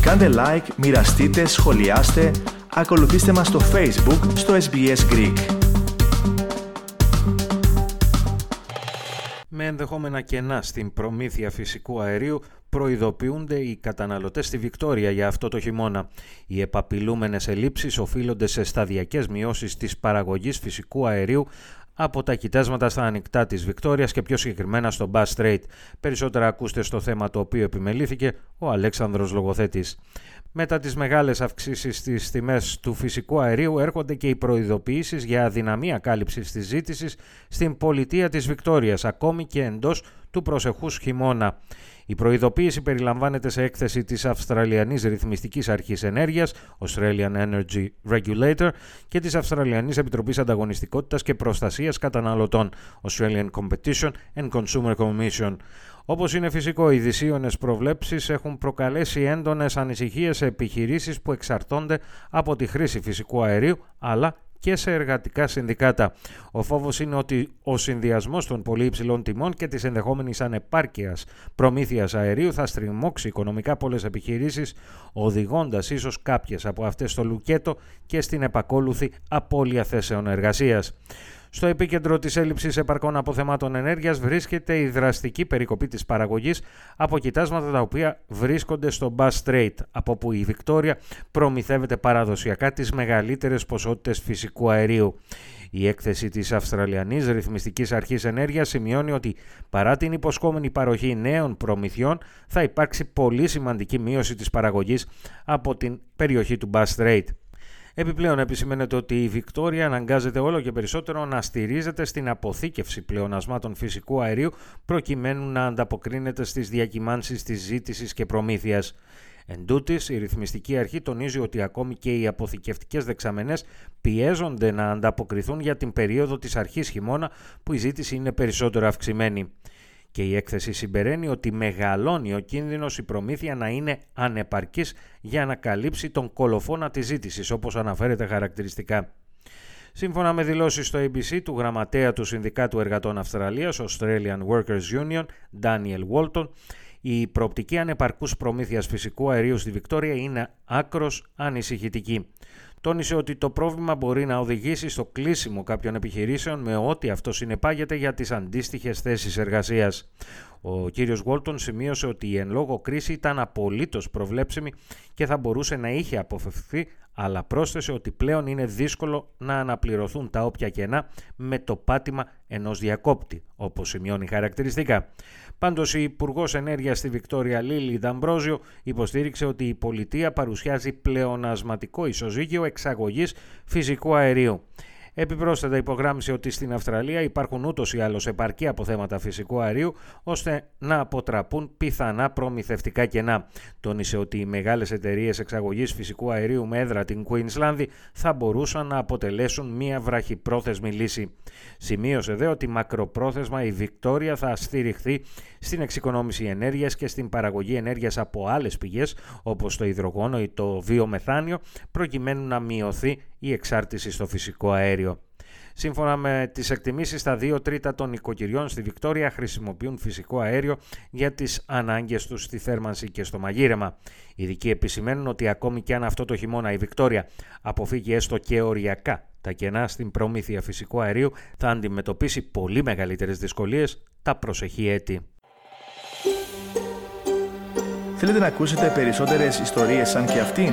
Κάντε like, μοιραστείτε, σχολιάστε, ακολουθήστε μας στο Facebook, στο SBS Greek. Με ενδεχόμενα κενά στην προμήθεια φυσικού αερίου προειδοποιούνται οι καταναλωτές στη Βικτόρια για αυτό το χειμώνα. Οι επαπειλούμενες ελλείψεις οφείλονται σε σταδιακές μειώσεις της παραγωγής φυσικού αερίου από τα κοιτάσματα στα ανοιχτά της Βικτόριας και πιο συγκεκριμένα στο Bass Strait. Περισσότερα ακούστε στο θέμα το οποίο επιμελήθηκε ο Αλέξανδρος Λογοθέτης. Μετά τις μεγάλες αυξήσεις στις τιμές του φυσικού αερίου έρχονται και οι προειδοποιήσεις για αδυναμία κάλυψης της ζήτησης στην πολιτεία της Βικτόριας, ακόμη και εντός του προσεχούς χειμώνα. Η προειδοποίηση περιλαμβάνεται σε έκθεση της Αυστραλιανής Ρυθμιστικής Αρχής Ενέργειας, Australian Energy Regulator, και της Αυστραλιανής Επιτροπής Ανταγωνιστικότητας και Προστασίας Καταναλωτών, Australian Competition and Consumer Commission. Όπως είναι φυσικό, οι δυσίωνες προβλέψεις έχουν προκαλέσει έντονες ανησυχίες σε επιχειρήσεις που εξαρτώνται από τη χρήση φυσικού αερίου, αλλά και σε εργατικά συνδικάτα. Ο φόβος είναι ότι ο συνδυασμός των πολύ υψηλών τιμών και της ενδεχόμενης ανεπάρκειας προμήθειας αερίου θα στριμώξει οικονομικά πολλές επιχειρήσεις, οδηγώντας ίσως κάποιες από αυτές στο λουκέτο και στην επακόλουθη απώλεια θέσεων εργασίας. Στο επίκεντρο της έλλειψης επαρκών αποθεμάτων ενέργειας βρίσκεται η δραστική περικοπή της παραγωγής από κοιτάσματα τα οποία βρίσκονται στο Bass Strait, από που η Βικτόρια προμηθεύεται παραδοσιακά τις μεγαλύτερες ποσότητες φυσικού αερίου. Η έκθεση της Αυστραλιανής Ρυθμιστικής Αρχής Ενέργειας σημειώνει ότι παρά την υποσχόμενη παροχή νέων προμηθειών θα υπάρξει πολύ σημαντική μείωση της παραγωγής από την περιοχή του Bass Strait. Επιπλέον επισημαίνεται ότι η Βικτόρια αναγκάζεται όλο και περισσότερο να στηρίζεται στην αποθήκευση πλεονασμάτων φυσικού αερίου προκειμένου να ανταποκρίνεται στις διακυμάνσεις της ζήτησης και προμήθειας. Εν τούτης, η ρυθμιστική αρχή τονίζει ότι ακόμη και οι αποθηκευτικές δεξαμενές πιέζονται να ανταποκριθούν για την περίοδο της αρχής χειμώνα που η ζήτηση είναι περισσότερο αυξημένη και η έκθεση συμπεραίνει ότι μεγαλώνει ο κίνδυνος η προμήθεια να είναι ανεπαρκής για να καλύψει τον κολοφόνα της ζήτησης, όπως αναφέρεται χαρακτηριστικά. Σύμφωνα με δηλώσεις στο ABC του γραμματέα του Συνδικάτου Εργατών Αυστραλίας, Australian Workers Union, Daniel Walton, η προοπτική ανεπαρκούς προμήθειας φυσικού αερίου στη Βικτόρια είναι άκρος ανησυχητική τόνισε ότι το πρόβλημα μπορεί να οδηγήσει στο κλείσιμο κάποιων επιχειρήσεων με ό,τι αυτό συνεπάγεται για τις αντίστοιχες θέσεις εργασίας. Ο κύριος Γόλτον σημείωσε ότι η εν λόγω κρίση ήταν απολύτως προβλέψιμη και θα μπορούσε να είχε αποφευθεί, αλλά πρόσθεσε ότι πλέον είναι δύσκολο να αναπληρωθούν τα όποια κενά με το πάτημα ενός διακόπτη, όπως σημειώνει χαρακτηριστικά. Πάντως, η Υπουργός Ενέργειας στη Βικτόρια Λίλι Δαμπρόζιο υποστήριξε ότι η πολιτεία παρουσιάζει πλεονασματικό ισοζύγιο εξαγωγής φυσικού αερίου. Επιπρόσθετα υπογράμμισε ότι στην Αυστραλία υπάρχουν ούτως ή άλλως επαρκή αποθέματα φυσικού αερίου ώστε να αποτραπούν πιθανά προμηθευτικά κενά. Τόνισε ότι οι μεγάλες εταιρείες εξαγωγής φυσικού αερίου με έδρα την Queensland θα μπορούσαν να αποτελέσουν μια βραχυπρόθεσμη λύση. Σημείωσε δε ότι μακροπρόθεσμα η Βικτόρια θα στηριχθεί στην εξοικονόμηση ενέργειας και στην παραγωγή ενέργειας από άλλες πηγές όπως το υδρογόνο ή το βιομεθάνιο προκειμένου να μειωθεί η εξάρτηση στο φυσικό αέριο. Σύμφωνα με τις εκτιμήσεις, τα 2 τρίτα των οικοκυριών στη Βικτόρια χρησιμοποιούν φυσικό αέριο για τις ανάγκες τους στη θέρμανση και στο μαγείρεμα. Οι ειδικοί επισημαίνουν ότι ακόμη και αν αυτό το χειμώνα η Βικτόρια αποφύγει έστω και οριακά τα κενά στην προμήθεια φυσικού αερίου, θα αντιμετωπίσει πολύ μεγαλύτερες δυσκολίες τα προσεχή έτη. Θέλετε να ακούσετε περισσότερες ιστορίες σαν και αυτήν;